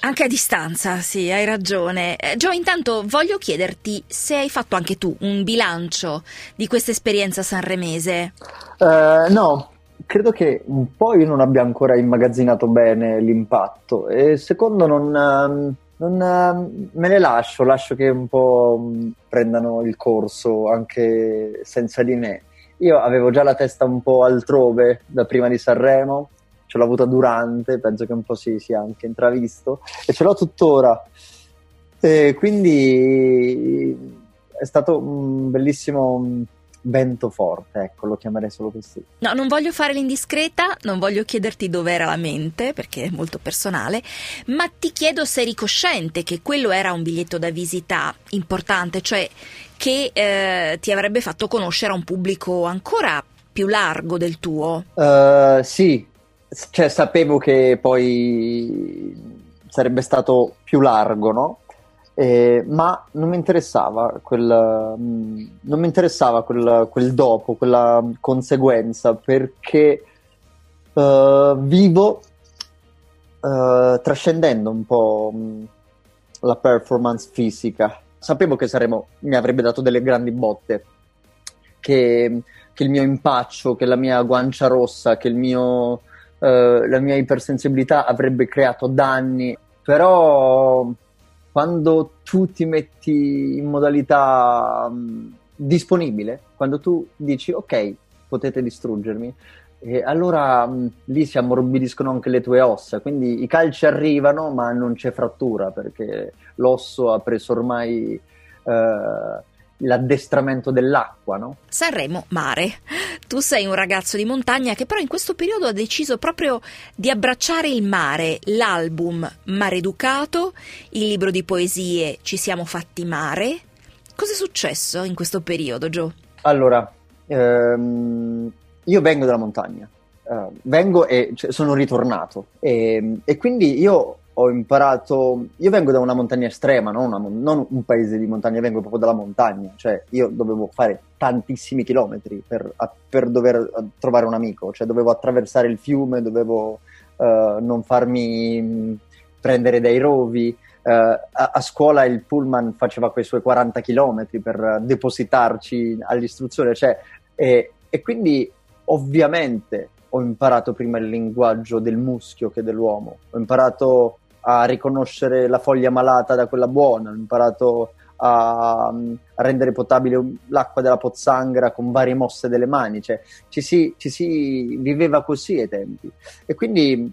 S2: Anche a distanza, sì, hai ragione. Eh, Joe, intanto voglio chiederti se hai fatto anche tu un bilancio di questa esperienza sanremese.
S13: Uh, no, credo che un po' io non abbia ancora immagazzinato bene l'impatto e secondo non, ehm, non ehm, me ne lascio, lascio che un po' mm, prendano il corso anche senza di me. Io avevo già la testa un po' altrove da prima di Sanremo, ce l'ho avuta durante, penso che un po' si sia anche intravisto e ce l'ho tuttora. E quindi è stato un bellissimo mm, vento forte, ecco, lo chiamerei solo così.
S2: No, non voglio fare l'indiscreta, non voglio chiederti dov'era la mente, perché è molto personale, ma ti chiedo se eri cosciente che quello era un biglietto da visita importante, cioè che eh, ti avrebbe fatto conoscere a un pubblico ancora più largo del tuo.
S13: Uh, sì, cioè sapevo che poi sarebbe stato più largo, no? Eh, ma non mi interessava quel, mm, non mi interessava quel, quel dopo, quella conseguenza, perché uh, vivo uh, trascendendo un po' mm, la performance fisica. Sapevo che saremo, mi avrebbe dato delle grandi botte, che, che il mio impaccio, che la mia guancia rossa, che mio, uh, la mia ipersensibilità avrebbe creato danni, però quando tu ti metti in modalità um, disponibile, quando tu dici ok, potete distruggermi, e allora um, lì si ammorbidiscono anche le tue ossa, quindi i calci arrivano ma non c'è frattura perché l'osso ha preso ormai uh, l'addestramento dell'acqua, no?
S2: Sanremo, mare. Tu sei un ragazzo di montagna che però in questo periodo ha deciso proprio di abbracciare il mare, l'album Mareducato, il libro di poesie Ci siamo fatti mare. Cos'è successo in questo periodo, Joe?
S13: Allora, ehm, io vengo dalla montagna, uh, vengo e cioè, sono ritornato e, e quindi io ho imparato. Io vengo da una montagna estrema, non, una, non, un paese di montagna, vengo proprio dalla montagna. Cioè, io dovevo fare tantissimi chilometri per, per dover trovare un amico. Cioè, dovevo attraversare il fiume, dovevo uh, non farmi prendere dai rovi. Uh, a, a, scuola il pullman faceva quei suoi 40 chilometri per depositarci all'istruzione. Cioè, e, e quindi, ovviamente, ho imparato prima il linguaggio del muschio che dell'uomo. Ho imparato a riconoscere la foglia malata da quella buona, ho imparato a, a rendere potabile l'acqua della pozzanghera con varie mosse delle mani, cioè ci si, ci si viveva così ai tempi. E quindi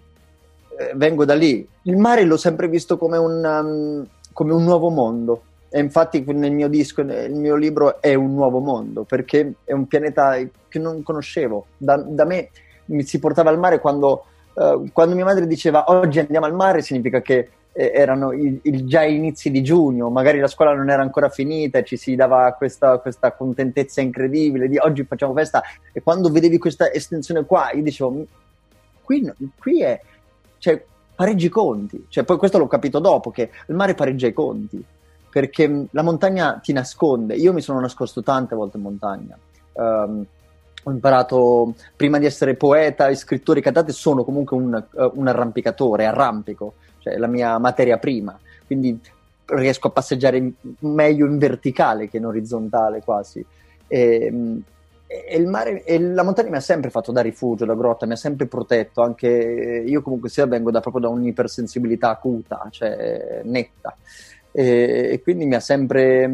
S13: eh, vengo da lì. Il mare l'ho sempre visto come un, um, come un nuovo mondo. E infatti nel mio disco, nel mio libro è un nuovo mondo, perché è un pianeta che non conoscevo. Da, da me mi si portava al mare quando Uh, quando mia madre diceva oggi andiamo al mare significa che eh, erano i, il, già inizi di giugno, magari la scuola non era ancora finita e ci si dava questa, questa contentezza incredibile di oggi facciamo festa e quando vedevi questa estensione qua io dicevo qui, qui è, cioè pareggi i conti, cioè, poi questo l'ho capito dopo che il mare pareggia i conti perché la montagna ti nasconde, io mi sono nascosto tante volte in montagna. Um, ho imparato prima di essere poeta e scrittore cantate sono comunque un, uh, un arrampicatore, arrampico, cioè la mia materia prima, quindi riesco a passeggiare in, meglio in verticale che in orizzontale quasi. E, e, il mare, e la montagna mi ha sempre fatto da rifugio, la grotta mi ha sempre protetto, anche io comunque sia vengo da, proprio da un'ipersensibilità acuta, cioè netta, e, e quindi mi ha sempre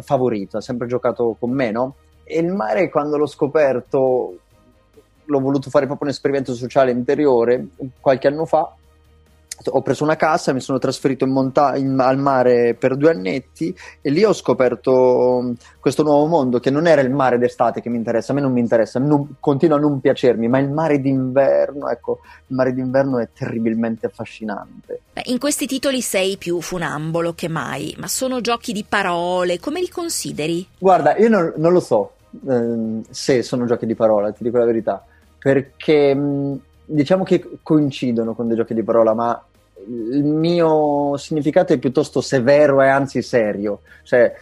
S13: favorito, ha sempre giocato con me, no? E il mare, quando l'ho scoperto, l'ho voluto fare proprio un esperimento sociale interiore qualche anno fa. Ho preso una casa, mi sono trasferito in monta- in, al mare per due annetti e lì ho scoperto questo nuovo mondo che non era il mare d'estate che mi interessa, a me non mi interessa, non, continua a non piacermi, ma il mare d'inverno, ecco, il mare d'inverno è terribilmente affascinante.
S2: In questi titoli sei più funambolo che mai, ma sono giochi di parole, come li consideri?
S13: Guarda, io non, non lo so, Ehm, se sono giochi di parola, ti dico la verità, perché mh, diciamo che coincidono con dei giochi di parola, ma il mio significato è piuttosto severo e anzi serio. Cioè,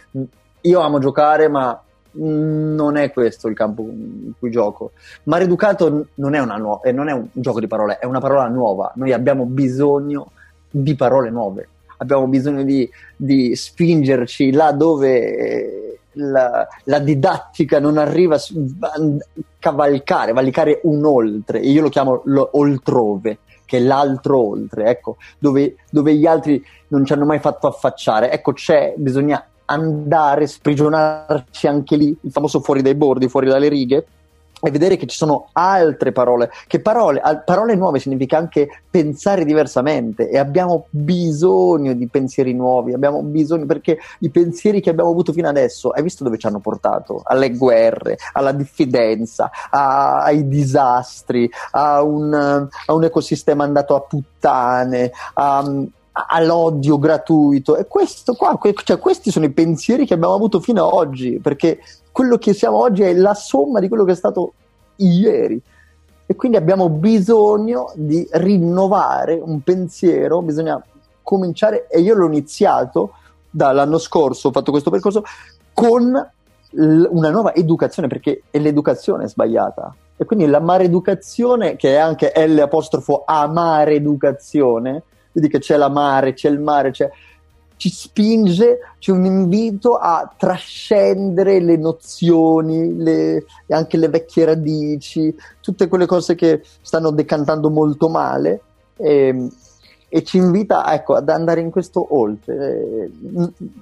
S13: io amo giocare, ma non è questo il campo in cui gioco. Maleducato non è, nu- non è un gioco di parole, è una parola nuova. Noi abbiamo bisogno di parole nuove, abbiamo bisogno di, di spingerci là dove la, la, didattica non arriva a cavalcare, valicare un oltre, e io lo chiamo l'oltrove, che è l'altro oltre, ecco, dove, dove gli altri non ci hanno mai fatto affacciare. Ecco, c'è, bisogna andare, sprigionarci anche lì, il famoso fuori dai bordi, fuori dalle righe, e vedere che ci sono altre parole, che parole, parole nuove significa anche pensare diversamente e abbiamo bisogno di pensieri nuovi, abbiamo bisogno perché i pensieri che abbiamo avuto fino adesso, hai visto dove ci hanno portato? Alle guerre, alla diffidenza, a, ai disastri, a un, a un, ecosistema andato a puttane, a, all'odio gratuito e questo qua, cioè questi sono i pensieri che abbiamo avuto fino ad oggi perché quello che siamo oggi è la somma di quello che è stato ieri. E quindi abbiamo bisogno di rinnovare un pensiero, bisogna cominciare, e io l'ho iniziato dall'anno scorso, ho fatto questo percorso, con l- una nuova educazione, perché l'educazione è sbagliata. E quindi la educazione, che è anche L apostrofo amare educazione, vedi che c'è la mare, c'è il mare, c'è ci spinge, c'è un invito a trascendere le nozioni, le, anche le vecchie radici, tutte quelle cose che stanno decantando molto male e, ehm, e ci invita ecco, ad andare in questo oltre, eh,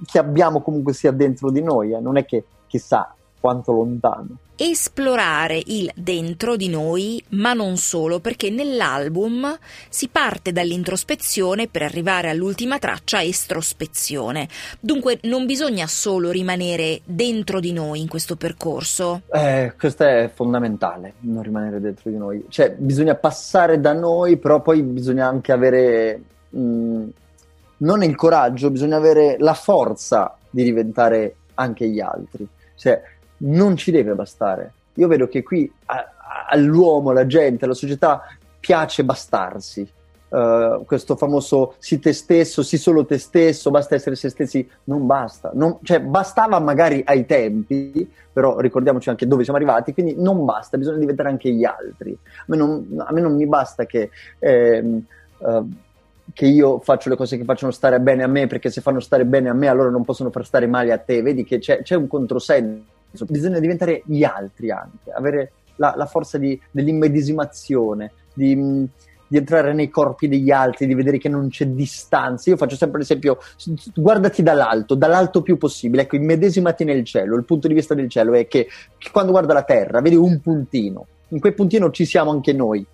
S13: che abbiamo comunque sia dentro di noi, eh, non è che chissà quanto lontano
S2: esplorare il dentro di noi, ma non solo, perché nell'album si parte dall'introspezione per arrivare all'ultima traccia estrospezione. Dunque non bisogna solo rimanere dentro di noi in questo percorso.
S13: Eh, questo è fondamentale, non rimanere dentro di noi. Cioè, bisogna passare da noi, però poi bisogna anche avere mh, mm, non il coraggio, bisogna avere la forza di diventare anche gli altri. Cioè, non ci deve bastare. Io vedo che qui all'uomo, alla gente, alla società piace bastarsi. eh, questo famoso si te stesso, si solo te stesso, basta essere se stessi, non basta. Non- cioè, bastava magari ai tempi, però ricordiamoci anche dove siamo arrivati, quindi non basta, bisogna diventare anche gli altri. A me non, a me non mi basta che... ehm, eh, che io faccio le cose che facciano stare bene a me, perché se fanno stare bene a me, allora non possono far stare male a te. Vedi che c'è, c'è un controsenso. Bisogna diventare gli altri anche, avere la, la forza di- dell'immedesimazione, di, di entrare nei corpi degli altri, di vedere che non c'è distanza. Io faccio sempre l'esempio: guardati dall'alto, dall'alto più possibile. Ecco, immedesimati nel cielo. Il punto di vista del cielo è che, che quando guarda la terra, vedi un puntino. In quel puntino ci siamo anche noi.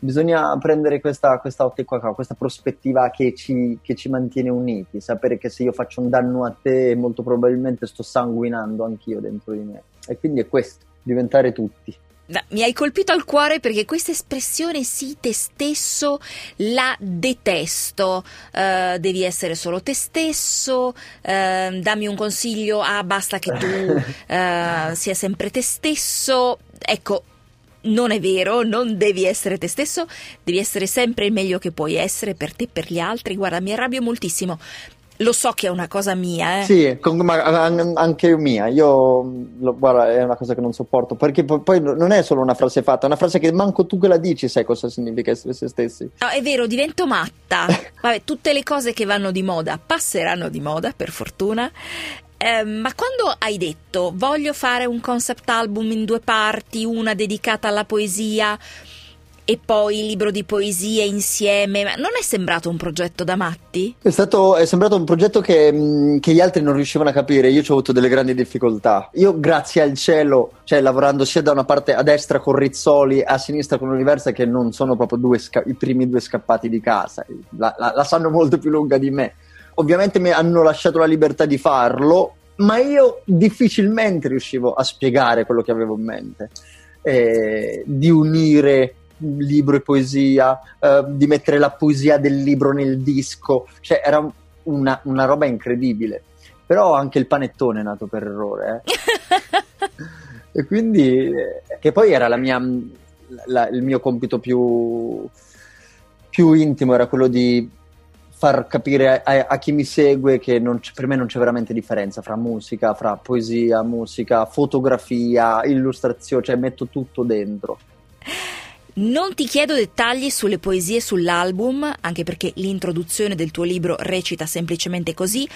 S13: Bisogna prendere questa, questa ottica qua, questa prospettiva che ci, che ci mantiene uniti, sapere che se io faccio un danno a te, molto probabilmente sto sanguinando anch'io dentro di me. E quindi è questo, diventare tutti.
S2: No, Mi hai colpito al cuore perché questa espressione sì, te stesso, la detesto. Eh, devi essere solo te stesso, eh, dammi un consiglio, ah basta che tu eh, sia sempre te stesso. Ecco, non è vero, non devi essere te stesso, devi essere sempre il meglio che puoi essere per te e per gli altri. Guarda, mi arrabbio moltissimo. Lo so che è una cosa mia, eh.
S13: Sì, con- ma an- anche mia. Io, lo- guarda, è una cosa che non sopporto. Perché po- poi non è solo una frase fatta, è una frase che manco tu che la dici sai cosa significa essere se stessi.
S2: No, è vero, divento matta. Vabbè, tutte le cose che vanno di moda passeranno di moda, per fortuna. Eh, ma quando hai detto voglio fare un concept album in due parti, una dedicata alla poesia e poi il libro di poesie insieme, non è sembrato un progetto da matti?
S13: È, stato, è sembrato un progetto che, mh, che gli altri non riuscivano a capire. Io ci ho avuto delle grandi difficoltà. Io, grazie al cielo, cioè lavorando sia da una parte a destra con Rizzoli, a sinistra con Universa, che non sono proprio due i primi due scappati di casa, la, la- la sanno molto più lunga di me. Ovviamente mi hanno lasciato la libertà di farlo, ma io difficilmente riuscivo a spiegare quello che avevo in mente. Eh, di unire libro e poesia, eh, di mettere la poesia del libro nel disco, cioè era una, una roba incredibile. Però anche il panettone è nato per errore. eh. e quindi, eh, che poi era la mia, la- il mio compito più, più intimo, era quello di far capire a, a chi mi segue che per me non c'è veramente differenza fra musica, fra poesia, musica, fotografia, illustrazione, cioè metto tutto dentro.
S2: Non ti chiedo dettagli sulle poesie sull'album, anche perché l'introduzione del tuo libro recita semplicemente così.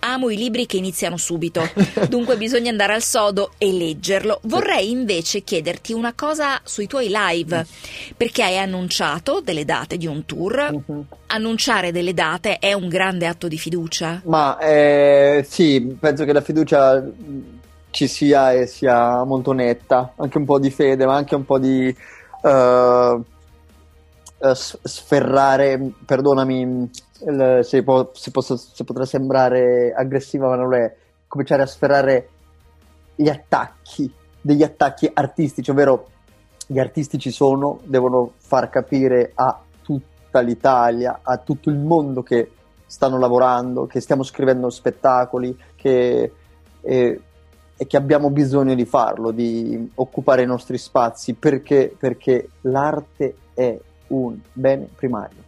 S2: Amo i libri che iniziano subito, dunque bisogna andare al sodo e leggerlo. Vorrei invece chiederti una cosa sui tuoi live, perché hai annunciato delle date di un tour. Annunciare delle date è un grande atto di fiducia.
S13: Ma eh, sì, penso che la fiducia mh, ci sia e sia molto netta, anche un po' di fede, ma anche un po' di eh, eh, sferrare, perdonami se, po- se posso- se potrà sembrare aggressiva, ma non è, cominciare a sferrare gli attacchi, degli attacchi artistici, ovvero gli artisti ci sono, devono far capire a tutta l'Italia, a tutto il mondo che stanno lavorando, che stiamo scrivendo spettacoli, che, e, e che abbiamo bisogno di farlo, di occupare i nostri spazi, perché, perché l'arte è un bene primario.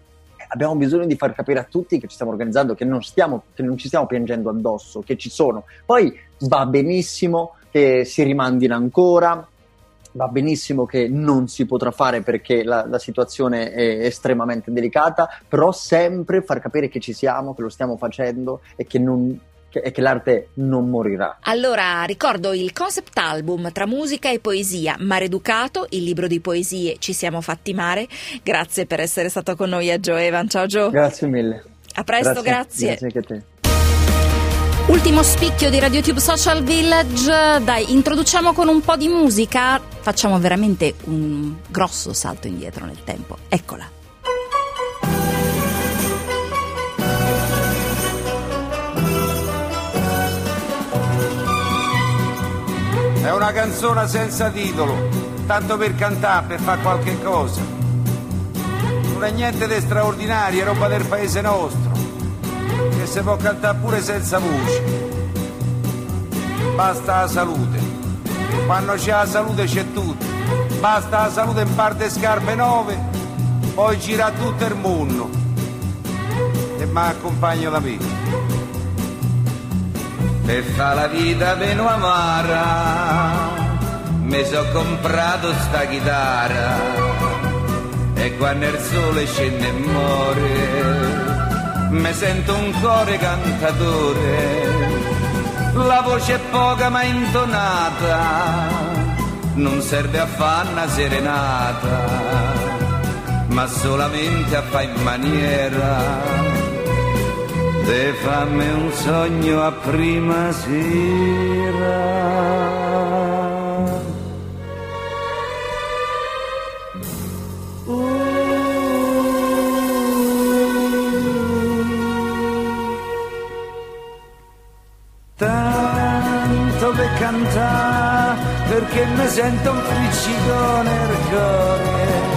S13: Abbiamo bisogno di far capire a tutti che ci stiamo organizzando, che non, stiamo, che non ci stiamo piangendo addosso, che ci sono. Poi va benissimo che si rimandino ancora, va benissimo che non si potrà fare perché la, la situazione è estremamente delicata, però sempre far capire che ci siamo, che lo stiamo facendo e che, non- e che l'arte non morirà.
S2: Allora, ricordo il concept album tra musica e poesia, Mareducato, il libro di poesie Ci siamo fatti mare. Grazie per essere stato con noi a Joe Evan. Ciao Joe.
S13: Grazie mille.
S2: A presto, grazie.
S13: Grazie anche a te.
S2: Ultimo spicchio di RadioTube Social Village. Dai, introduciamo con un po' di musica. Facciamo veramente un grosso salto indietro nel tempo. Eccola.
S14: È una canzone senza titolo, tanto per cantare, per fare qualche cosa. Non è niente di straordinario, è roba del paese nostro, che si può cantare pure senza voce. Basta la salute, quando c'è la salute c'è tutto. Basta la salute in parte scarpe nuove poi gira tutto il mondo e mi accompagna da me. Per fa la vita meno amara, mi so comprato sta chitarra e quando il sole scende e muore, mi sento un cuore cantatore. La voce è poca ma intonata, non serve a fare una serenata, ma solamente a fare in maniera de fammi un sogno a prima sera. Tanto per cantare perché mi sento un friccicone nel cuore.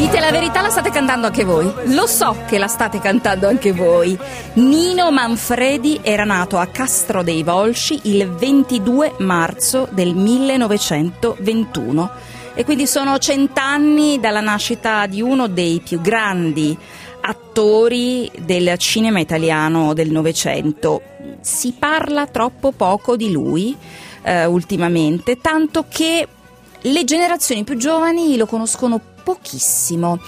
S2: Dite la verità, la state cantando anche voi. Lo so che la state cantando anche voi. Nino Manfredi era nato a Castro dei Volsci il 22 marzo del 1921 e quindi sono cent'anni dalla nascita di uno dei più grandi attori del cinema italiano del Novecento. Si parla troppo poco di lui eh, ultimamente, tanto che le generazioni più giovani lo conoscono pochissimo.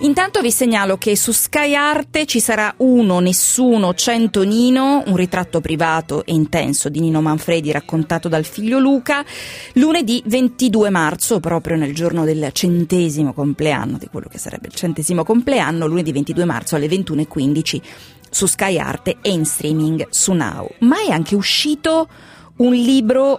S2: Intanto vi segnalo che su Sky Arte ci sarà uno, nessuno, cento Nino, un ritratto privato e intenso di Nino Manfredi raccontato dal figlio Luca, lunedì 22 marzo, proprio nel giorno del centesimo compleanno, di quello che sarebbe il centesimo compleanno, lunedì 22 marzo alle 21.15 su Sky Arte e in streaming su Now. Ma è anche uscito un libro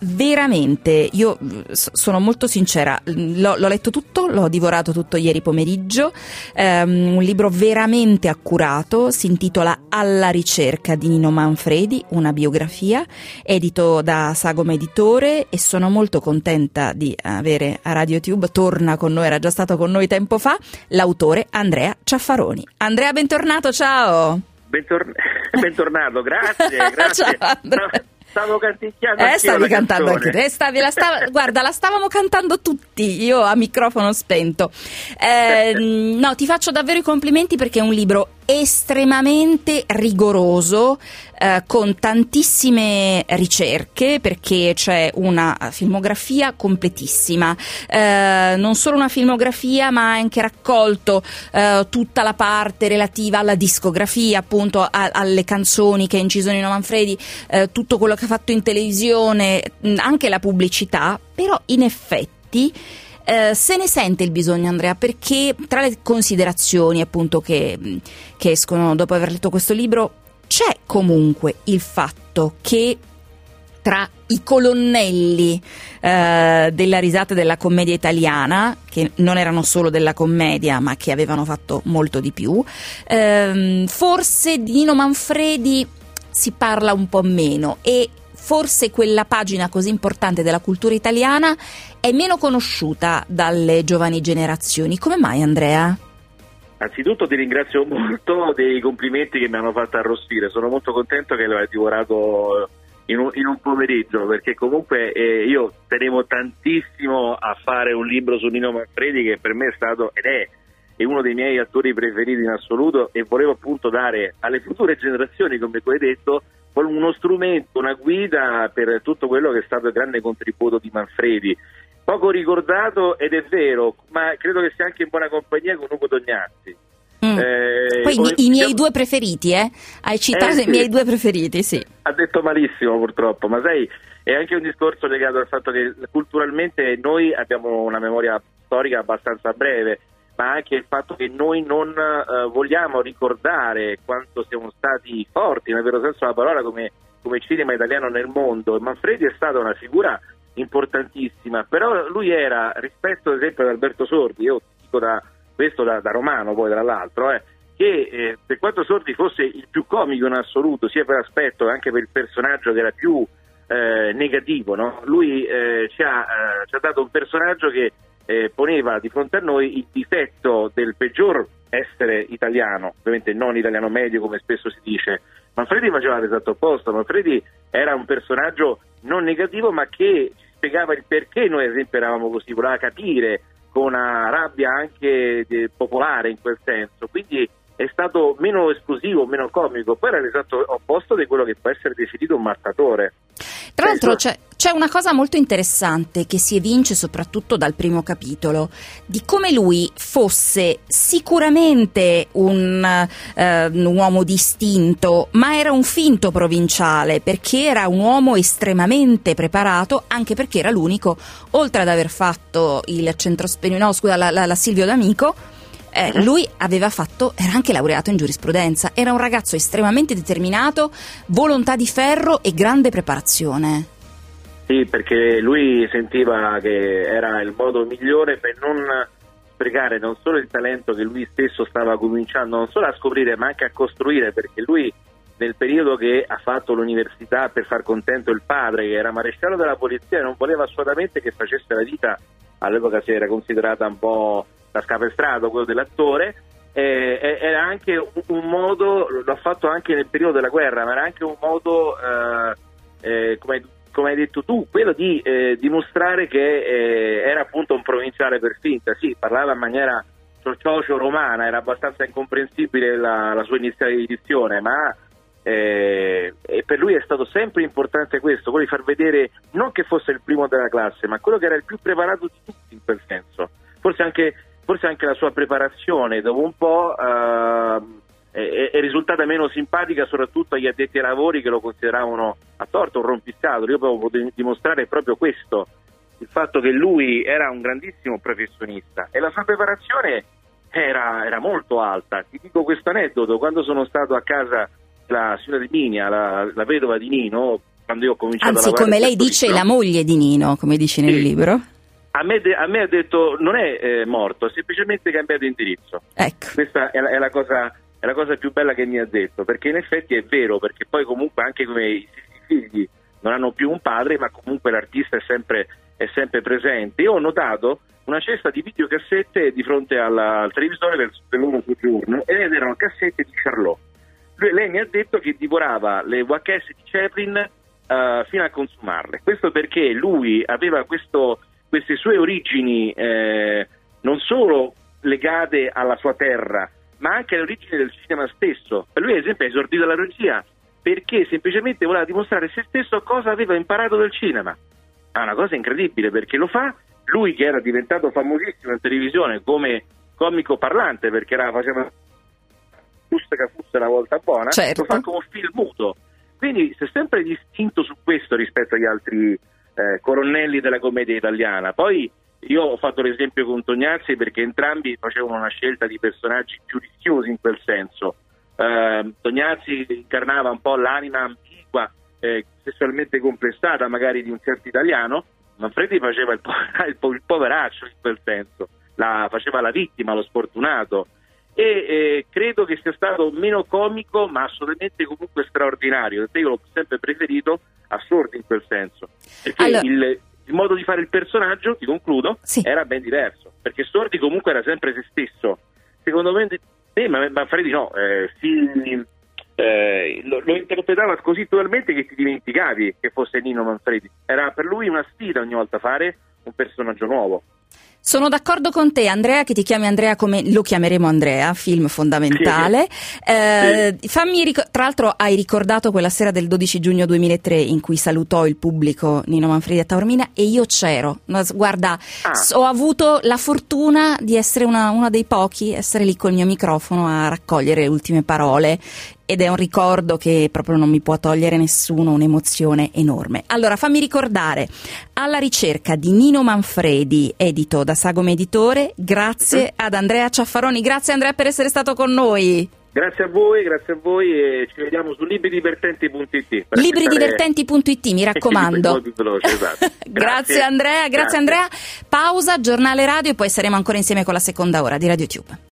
S2: veramente, io sono molto sincera, l'ho, l'ho, letto tutto, l'ho divorato tutto ieri pomeriggio, um, un libro veramente accurato, si intitola Alla ricerca di Nino Manfredi, una biografia, edito da Sagoma Editore e sono molto contenta di avere a RadioTube, torna con noi, era già stato con noi tempo fa, l'autore Andrea Ciaffaroni. Andrea, bentornato, ciao!
S15: Bentorn- bentornato, grazie, grazie.
S2: ciao,
S15: Stavo canticchiando
S2: eh, stavi cantando anche te. Stavi, la stava, guarda, la stavamo cantando tutti, io a microfono spento. Eh, no, ti faccio davvero i complimenti perché è un libro estremamente rigoroso, eh, con tantissime ricerche, perché c'è una filmografia completissima. Eh, non solo una filmografia, ma ha anche raccolto eh, tutta la parte relativa alla discografia, appunto a, alle canzoni che ha inciso Nino Manfredi, eh, tutto quello che ha fatto in televisione, anche la pubblicità, però in effetti eh, se ne sente il bisogno Andrea perché tra le considerazioni appunto che, che escono dopo aver letto questo libro c'è comunque il fatto che tra i colonnelli eh, della risata della commedia italiana, che non erano solo della commedia, ma che avevano fatto molto di più. Eh, forse di Nino Manfredi si parla un po' meno e forse quella pagina così importante della cultura italiana è meno conosciuta dalle giovani generazioni. Come mai Andrea?
S15: Anzitutto ti ringrazio molto dei complimenti che mi hanno fatto arrostire, sono molto contento che l'hai divorato in un, in un pomeriggio perché comunque eh, io tenevo tantissimo a fare un libro su Nino Manfredi che per me è stato ed è, è uno dei miei attori preferiti in assoluto e volevo appunto dare alle future generazioni, come tu hai detto, uno strumento, una guida per tutto quello che è stato il grande contributo di Manfredi. Poco ricordato ed è vero, ma credo che sia anche in buona compagnia con Ugo Tognazzi.
S2: Mm. Eh, Poi i, i, miei due preferiti, eh? Hai citato eh, sì. i miei due preferiti, sì.
S15: Ha detto malissimo purtroppo, ma sai, è anche un discorso legato al fatto che culturalmente noi abbiamo una memoria storica abbastanza breve ma anche il fatto che noi non eh, vogliamo ricordare quanto siamo stati forti, nel vero senso della parola, come, come cinema italiano nel mondo. Manfredi è stata una figura importantissima, però lui era, rispetto ad esempio ad Alberto Sordi, io dico da, questo da, da romano poi tra l'altro, eh, che eh, per quanto Sordi fosse il più comico in assoluto, sia per aspetto che anche per il personaggio che era più eh, negativo, no? lui eh, ci ha, eh, ci ha dato un personaggio che eh, poneva di fronte a noi il difetto del peggior essere italiano, ovviamente non italiano medio come spesso si dice. Manfredi faceva l'esatto opposto, Manfredi era un personaggio non negativo ma che spiegava il perché noi ad esempio eravamo così, voleva capire con una rabbia anche eh, popolare in quel senso, quindi è stato meno esclusivo, meno comico, poi era l'esatto opposto di quello che può essere definito un mattatore.
S2: Tra l'altro c'è, c'è, una cosa molto interessante che si evince soprattutto dal primo capitolo, di come lui fosse sicuramente un, eh, un, uomo distinto, ma era un finto provinciale, perché era un uomo estremamente preparato, anche perché era l'unico, oltre ad aver fatto il centro no, scusa, la, la, la Silvio D'Amico, eh, mhm. lui aveva fatto, era anche laureato in giurisprudenza, era un ragazzo estremamente determinato, volontà di ferro e grande preparazione.
S15: Sì, perché lui sentiva che era il modo migliore per non sprecare non solo il talento che lui stesso stava cominciando non solo a scoprire ma anche a costruire, perché lui nel periodo che ha fatto l'università per far contento il padre, che era maresciallo della polizia, non voleva assolutamente che facesse la vita, all'epoca si era considerata un po' da scapestrato, quello dell'attore, eh, era anche un, modo, l'ha fatto anche nel periodo della guerra, ma era anche un modo, eh, eh, come, come, hai detto tu, quello di eh, dimostrare che eh, era appunto un provinciale per finta, sì, parlava in maniera socio romana, era abbastanza incomprensibile la, la sua iniziale edizione, ma eh, e per lui è stato sempre importante questo, quello di far vedere non che fosse il primo della classe, ma quello che era il più preparato di tutti in quel senso. Forse anche forse anche la sua preparazione dopo un po' eh, è, risultata meno simpatica soprattutto agli addetti ai lavori che lo consideravano a torto un rompiscatole. Io potevo dimostrare proprio questo, il fatto che lui era un grandissimo professionista e la sua preparazione era, era molto alta. Ti dico questo aneddoto, quando sono stato a casa della signora di Minia, la, la vedova di Nino, quando io ho cominciato
S2: Anzi,
S15: a lavorare...
S2: come lei dice, la moglie di Nino, come dice nel
S15: sì.
S2: libro.
S15: A me, de- a me, ha detto non è eh, morto, ha semplicemente cambiato indirizzo.
S2: Ecco.
S15: Questa è la, è, la cosa, è la, cosa, più bella che mi ha detto, perché in effetti è vero, perché poi comunque anche come i figli non hanno più un padre, ma comunque l'artista è sempre, è sempre presente. Io ho notato una cesta di videocassette di fronte alla, al televisore del, del loro soggiorno ed erano cassette di Charlot. Lui, lei mi ha detto che divorava le VHS di Chaplin uh, fino a consumarle. Questo perché lui aveva questo queste sue origini eh, non solo legate alla sua terra, ma anche alle origini del cinema stesso. Lui, ad esempio, ha esordito la regia perché semplicemente voleva dimostrare se stesso cosa aveva imparato del cinema. È una cosa incredibile perché lo fa lui che era diventato famosissimo in televisione come comico parlante perché era, faceva giusta che fosse una volta buona,
S2: certo.
S15: lo fa come film muto. Quindi si è sempre distinto su questo rispetto agli altri eh, colonnelli della commedia italiana. Poi io ho fatto l'esempio con Tognazzi perché entrambi facevano una scelta di personaggi più rischiosi in quel senso. Eh, Tognazzi incarnava un po' l'anima ambigua, eh, sessualmente complessata magari di un certo italiano, Manfredi faceva il, po- il poveraccio in quel senso, la, faceva la vittima, lo sfortunato e eh, credo che sia stato meno comico ma assolutamente comunque straordinario, io l'ho sempre preferito a Sordi in quel senso, perché allora... il, il, modo di fare il personaggio, ti concludo,
S2: sì.
S15: era ben diverso, perché Sordi comunque era sempre se stesso, secondo me, eh, ma Manfredi no, eh, si, eh, lo, lo, interpretava così totalmente che ti dimenticavi che fosse Nino Manfredi, era per lui una sfida ogni volta fare un personaggio nuovo.
S2: Sono d'accordo con te, Andrea, che ti chiami Andrea come lo chiameremo Andrea, film fondamentale. Sì. Eh, sì. Fammi ric- tra l'altro hai ricordato quella sera del 12 giugno 2003 in cui salutò il pubblico Nino Manfredi a Taormina e io c'ero. Guarda, ah. ho avuto la fortuna di essere una, una dei pochi, essere lì col mio microfono a raccogliere le ultime parole ed è un ricordo che proprio non mi può togliere nessuno, un'emozione enorme. Allora, fammi ricordare, alla ricerca di Nino Manfredi, edito da Sagome Editore, grazie ad Andrea Ciaffaroni. Grazie Andrea per essere stato con noi.
S15: Grazie a voi, grazie a voi e ci vediamo su libridivertenti.it.
S2: Libridivertenti.it, mi raccomando.
S15: Veloce, esatto.
S2: grazie. grazie. Andrea, grazie, grazie Andrea. Pausa, giornale radio e poi saremo ancora insieme con la seconda ora di RadioTube.